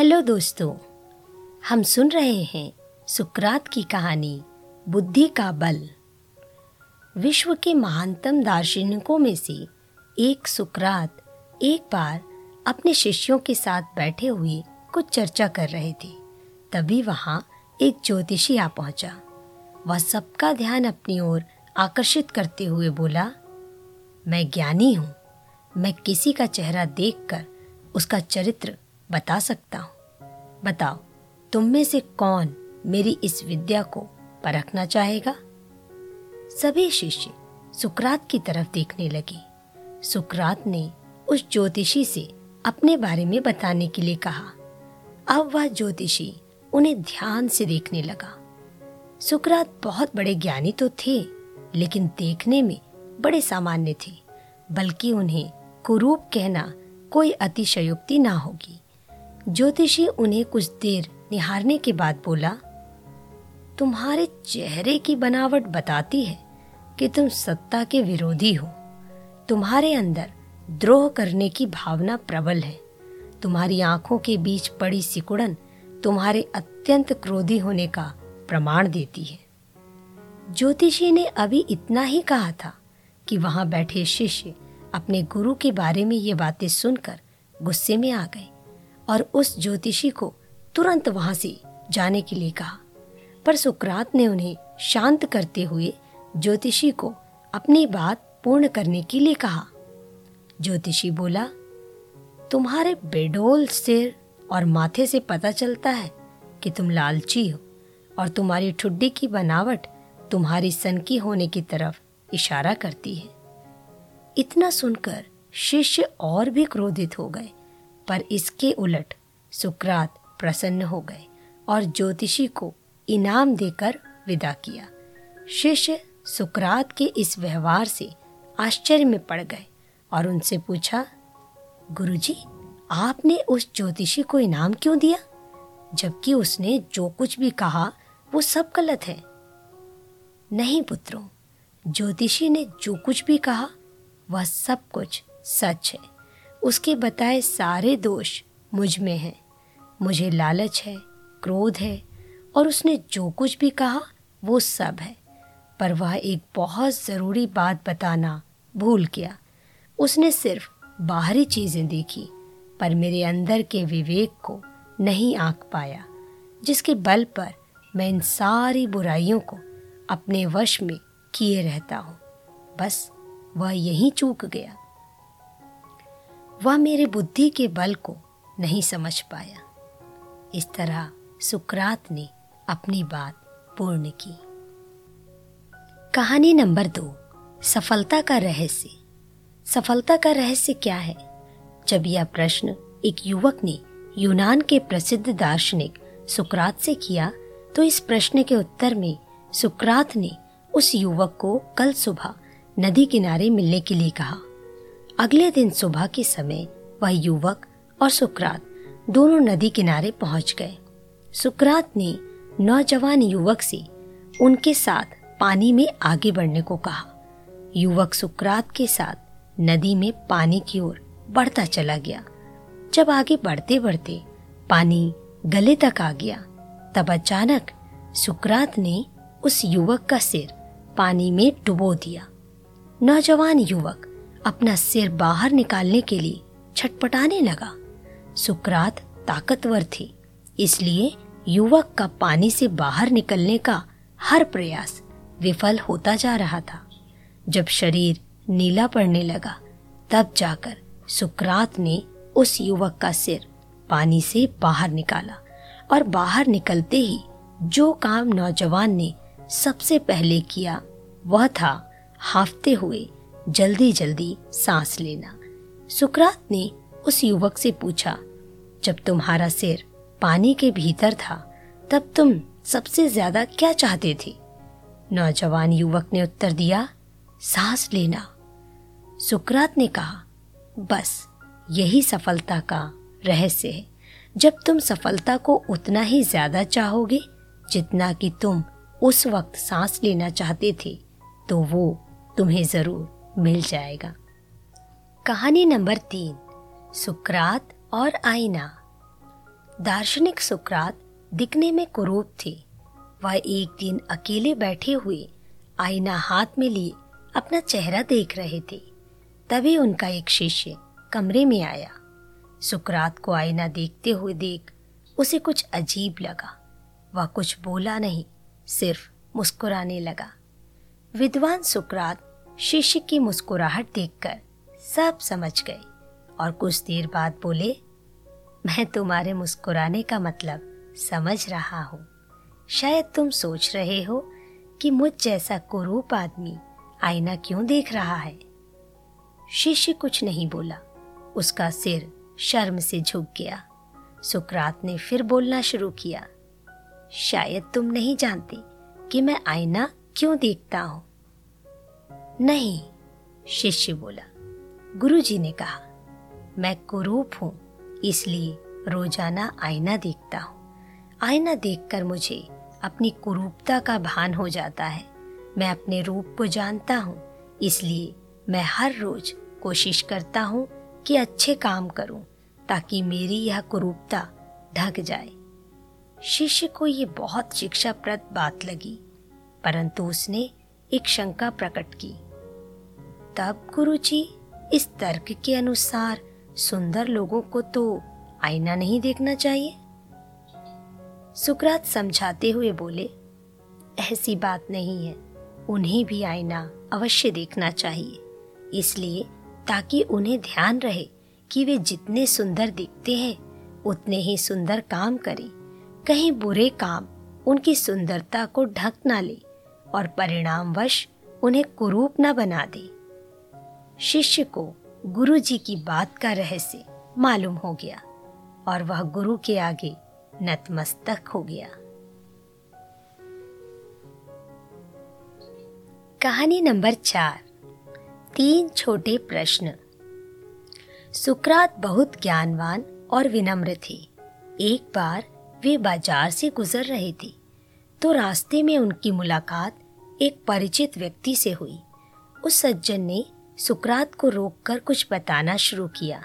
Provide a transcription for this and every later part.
Hello दोस्तों, हम सुन रहे हैं सुकरात की कहानी, बुद्धि का बल। विश्व के महानतम दार्शनिकों में से एक सुकरात एक बार अपने शिष्यों के साथ बैठे हुए कुछ चर्चा कर रहे थे। तभी वहाँ एक ज्योतिषी आ पहुँचा। वह सबका ध्यान अपनी ओर आकर्षित करते हुए बोला, मैं ज्ञानी हूँ। मैं किसी का चेहरा देखकर उसका चरित्र बता सकता हूँ। बताओ, तुम में से कौन मेरी इस विद्या को परखना चाहेगा? सभी शिष्य सुकरात की तरफ़ देखने लगे। सुकरात ने उस ज्योतिषी से अपने बारे में बताने के लिए कहा। अब वह ज्योतिषी उन्हें ध्यान से देखने लगा। सुकरात बहुत बड़े ज्ञानी तो थे, लेकिन देखने में बड़े सामान्य थे, बल्कि उन्हें कुरूप कहना कोई अतिशयोक्ति ना होगी। ज्योतिषी उन्हें कुछ देर निहारने के बाद बोला, तुम्हारे चेहरे की बनावट बताती है कि तुम सत्ता के विरोधी हो। तुम्हारे अंदर द्रोह करने की भावना प्रबल है। तुम्हारी आँखों के बीच पड़ी सिकुड़न तुम्हारे अत्यंत क्रोधी होने का प्रमाण देती है। ज्योतिषी ने अभी इतना ही कहा था कि वहाँ बैठे शिष्य अपने गुरु के बारे में ये बातें सुनकर गुस्से में आ गए। और उस ज्योतिषी को तुरंत वहाँ से जाने के लिए कहा। पर सुकरात ने उन्हें शांत करते हुए ज्योतिषी को अपनी बात पूर्ण करने के लिए कहा। ज्योतिषी बोला, तुम्हारे बेडोल सिर और माथे से पता चलता है कि तुम लालची हो और तुम्हारी ठुड्डी की बनावट तुम्हारी सनकी होने की तरफ़ इशारा करती है। इतना सुनकर शिष्य और भी क्रोधित हो गए पर इसके उलट सुकरात प्रसन्न हो गए और ज्योतिषी को इनाम देकर विदा किया। शिष्य सुकरात के इस व्यवहार से आश्चर्य में पड़ गए और उनसे पूछा गुरुजी, आपने उस ज्योतिषी को इनाम क्यों दिया? जबकि उसने जो कुछ भी कहा वो सब गलत है। नहीं पुत्रों ज्योतिषी ने जो कुछ भी कहा वह सब कुछ सच है। उसके बताए सारे दोष मुझमें हैं। मुझे लालच है, क्रोध है, और उसने जो कुछ भी कहा, वो सब है। पर वह एक बहुत ज़रूरी बात बताना भूल गया। उसने सिर्फ़ बाहरी चीज़ें देखी, पर मेरे अंदर के विवेक को नहीं आंक पाया, जिसके बल पर मैं इन सारी बुराइयों को अपने वश में किए रहता हूँ। बस वह यही चूक गया। वह मेरे बुद्धि के बल को नहीं समझ पाया। इस तरह सुकरात ने अपनी बात पूर्ण की। कहानी नंबर दो, सफलता का रहस्य। सफलता का रहस्य क्या है? जब यह प्रश्न एक युवक ने यूनान के प्रसिद्ध दार्शनिक सुकरात से किया तो इस प्रश्न के उत्तर में सुकरात ने उस युवक को कल सुबह नदी किनारे मिलने के लिए कहा। अगले दिन सुबह के समय वह युवक और सुकरात दोनों नदी किनारे पहुँच गए। सुकरात ने नौजवान युवक से उनके साथ पानी में आगे बढ़ने को कहा। युवक सुकरात के साथ नदी में पानी की ओर बढ़ता चला गया। जब आगे बढ़ते बढ़ते पानी गले तक आ गया, तब अचानक सुकरात ने उस युवक का सिर पानी में डुबो दिया। नौजवान युवक अपना सिर बाहर निकालने के लिए छटपटाने लगा। सुकरात ताकतवर थी, इसलिए युवक का पानी से बाहर निकलने का हर प्रयास विफल होता जा रहा था। जब शरीर नीला पड़ने लगा, तब जाकर सुकरात ने उस युवक का सिर पानी से बाहर निकाला और बाहर निकलते ही जो काम नौजवान ने सबसे पहले किया, वह था हाफते हुए जल्दी जल्दी सांस लेना। सुकरात ने उस युवक से पूछा, जब तुम्हारा सिर पानी के भीतर था, तब तुम सबसे ज़्यादा क्या चाहते थे? नौजवान युवक ने उत्तर दिया, सांस लेना। सुकरात ने कहा, बस, यही सफलता का रहस्य है। जब तुम सफलता को उतना ही ज़्यादा चाहोगे, जितना कि तुम उस वक्त सांस लेना चाहते थे तो वो तुम्हें ज़रूर मिल जाएगा। कहानी नंबर तीन, सुकरात और आईना। दार्शनिक सुकरात दिखने में कुरूप थे। वह एक दिन अकेले बैठे हुए आईना हाथ में लिए अपना चेहरा देख रहे थे। तभी उनका एक शिष्य कमरे में आया। सुकरात को आईना देखते हुए देख उसे कुछ अजीब लगा। वह कुछ बोला नहीं, सिर्फ़ मुस्कुराने लगा। विद्वान सुकरात शिष्य की मुस्कुराहट देखकर सब समझ गए और कुछ देर बाद बोले, मैं तुम्हारे मुस्कुराने का मतलब समझ रहा हूँ। शायद तुम सोच रहे हो कि मुझ जैसा कुरूप आदमी आईना क्यों देख रहा है? शिष्य कुछ नहीं बोला। उसका सिर शर्म से झुक गया। सुकरात ने फिर बोलना शुरू किया, शायद तुम नहीं जानते कि मैं आईना क्यों देखता हूँ। नहीं, शिष्य बोला। गुरुजी ने कहा, मैं कुरूप हूँ, इसलिए रोज़ाना आईना देखता हूँ। आईना देखकर मुझे अपनी कुरूपता का भान हो जाता है। मैं अपने रूप को जानता हूँ, इसलिए मैं हर रोज कोशिश करता हूँ कि अच्छे काम करूँ, ताकि मेरी यह कुरूपता ढक जाए। शिष्य को ये बहुत शिक्षाप्रद बात लगी, परंतु उसने एक शंका प्रकट की। तब गुरुजी इस तर्क के अनुसार सुंदर लोगों को तो आईना नहीं देखना चाहिए। सुकरात समझाते हुए बोले, ऐसी बात नहीं है, उन्हें भी आईना अवश्य देखना चाहिए, इसलिए ताकि उन्हें ध्यान रहे कि वे जितने सुंदर दिखते हैं, उतने ही सुंदर काम करें। कहीं बुरे काम उनकी सुंदरता को ढक ना ले और परिणामवश उन्हें कुरूप न बना दे। शिष्य को गुरु जी की बात का रहस्य मालूम हो गया और वह गुरु के आगे नतमस्तक हो गया। कहानी नंबर चार, तीन छोटे प्रश्न। सुकरात बहुत ज्ञानवान और विनम्र थे। एक बार वे बाज़ार से गुजर रहे थे तो रास्ते में उनकी मुलाकात एक परिचित व्यक्ति से हुई। उस सज्जन ने सुकरात को रोककर कुछ बताना शुरू किया।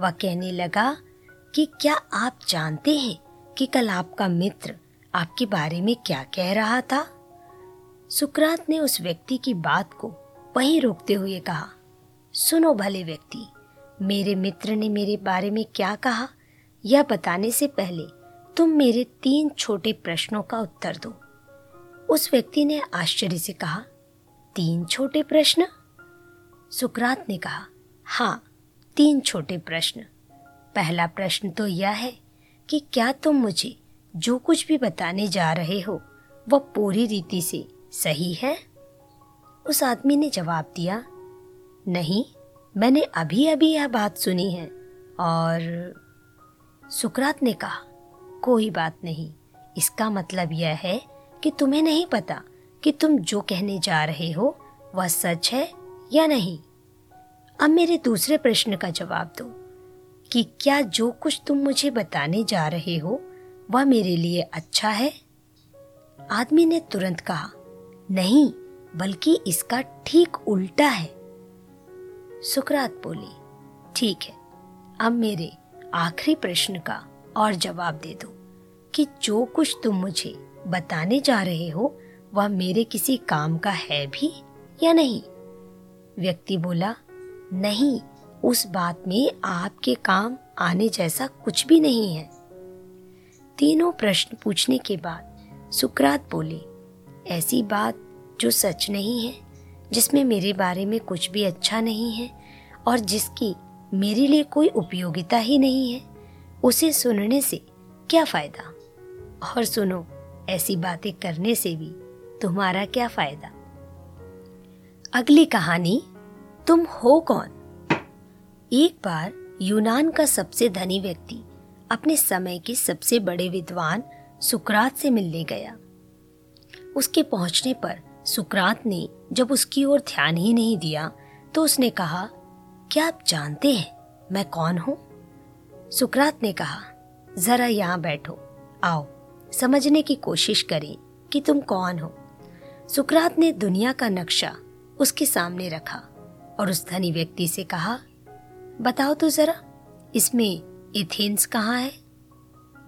वह कहने लगा कि क्या आप जानते हैं कि कल आपका मित्र आपके बारे में क्या कह रहा था? सुकरात ने उस व्यक्ति की बात को वहीं रोकते हुए कहा, सुनो भले व्यक्ति, मेरे मित्र ने मेरे बारे में क्या कहा, यह बताने से पहले तुम मेरे तीन छोटे प्रश्नों का उत्तर दो। उस व्यक्ति ने आश्चर्य से कहा, तीन छोटे प्रश्न? सुकरात ने कहा हाँ तीन छोटे प्रश्न। पहला प्रश्न तो यह है कि क्या तुम मुझे जो कुछ भी बताने जा रहे हो, वह पूरी रीति से सही है? उस आदमी ने जवाब दिया, नहीं, मैंने अभी अभी यह बात सुनी है। और सुकरात ने कहा, कोई बात नहीं, इसका मतलब यह है कि तुम्हें नहीं पता कि तुम जो कहने जा रहे हो, वह सच है या नहीं? अब मेरे दूसरे प्रश्न का जवाब दो कि क्या जो कुछ तुम मुझे बताने जा रहे हो, वह मेरे लिए अच्छा है? आदमी ने तुरंत कहा, नहीं, बल्कि इसका ठीक उल्टा है। सुकरात बोली, ठीक है, अब मेरे आखिरी प्रश्न का और जवाब दे दो कि जो कुछ तुम मुझे बताने जा रहे हो, वह मेरे किसी काम का है भी या नहीं? व्यक्ति बोला, नहीं, उस बात में आपके काम आने जैसा कुछ भी नहीं है। तीनों प्रश्न पूछने के बाद सुकरात बोले, ऐसी बात जो सच नहीं है, जिसमें मेरे बारे में कुछ भी अच्छा नहीं है और जिसकी मेरे लिए कोई उपयोगिता ही नहीं है, उसे सुनने से क्या फ़ायदा? और सुनो, ऐसी बातें करने से भी तुम्हारा क्या फ़ायदा? अगली कहानी, तुम हो कौन? एक बार यूनान का सबसे धनी व्यक्ति अपने समय के सबसे बड़े विद्वान सुकरात से मिलने गया। उसके पहुँचने पर सुकरात ने जब उसकी ओर ध्यान ही नहीं दिया तो उसने कहा, क्या आप जानते हैं मैं कौन हूँ? सुकरात ने कहा, जरा यहाँ बैठो, आओ, समझने की कोशिश करें कि तुम कौन हो। सुकरात ने दुनिया का नक्शा उसके सामने रखा और उस धनी व्यक्ति से कहा, बताओ तो जरा, इसमें एथेंस कहाँ है?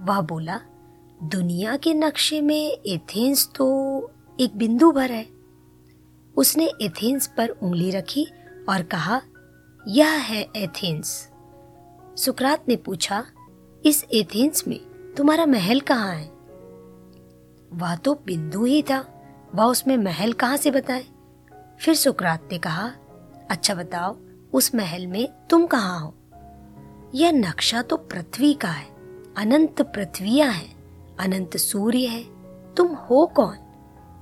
वह बोला, दुनिया के नक्शे में एथेंस तो एक बिंदु भर है। उसने एथेंस पर उंगली रखी और कहा, यह है एथेंस। सुकरात ने पूछा, इस एथेंस में तुम्हारा महल कहाँ है? वह तो बिंदु ही था। वह उसमें महल कहाँ से बताए? फिर सुकरात ने कहा अच्छा बताओ, उस महल में तुम कहाँ हो? यह नक्शा तो पृथ्वी का है, अनंत पृथ्वियाँ है, अनंत सूर्य है, तुम हो कौन?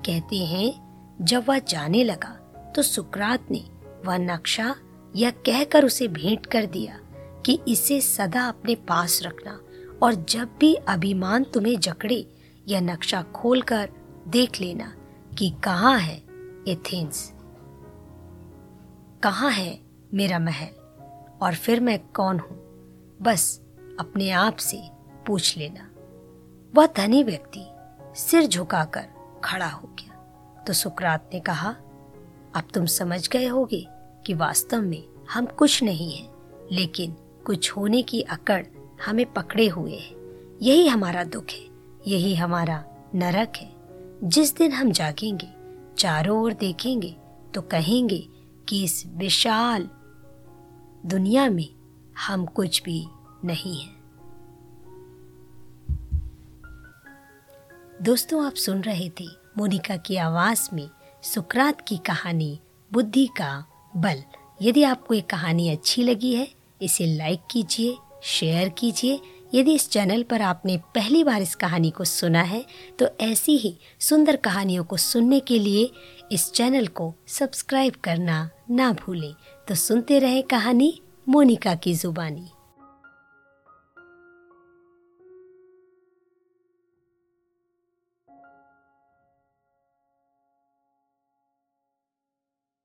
कहते हैं, जब वह जाने लगा तो सुकरात ने वह नक्शा यह कहकर उसे भेंट कर दिया कि इसे सदा अपने पास रखना और जब भी अभिमान तुम्हें जकड़े, यह नक्शा खोलकर देख लेना कि कहाँ है एथेंस। कहाँ है मेरा महल? और फिर मैं कौन हूँ? बस अपने आप से पूछ लेना। वह धनी व्यक्ति सिर झुकाकर खड़ा हो गया। तो सुकरात ने कहा, अब तुम समझ गए होगे कि वास्तव में हम कुछ नहीं हैं, लेकिन कुछ होने की अकड़ हमें पकड़े हुए है। यही हमारा दुख है, यही हमारा नरक है। जिस दिन हम जागेंगे, चारों ओर देखेंगे तो कहेंगे कि इस विशाल दुनिया में हम कुछ भी नहीं हैं। दोस्तों, आप सुन रहे थे मोनिका की आवाज़ में सुकरात की कहानी, बुद्धि का बल। यदि आपको ये कहानी अच्छी लगी है, इसे लाइक कीजिए शेयर कीजिए यदि इस चैनल पर आपने पहली बार इस कहानी को सुना है तो ऐसी ही सुंदर कहानियों को सुनने के लिए इस चैनल को सब्सक्राइब करना ना भूलें। तो सुनते रहें कहानी मोनिका की जुबानी।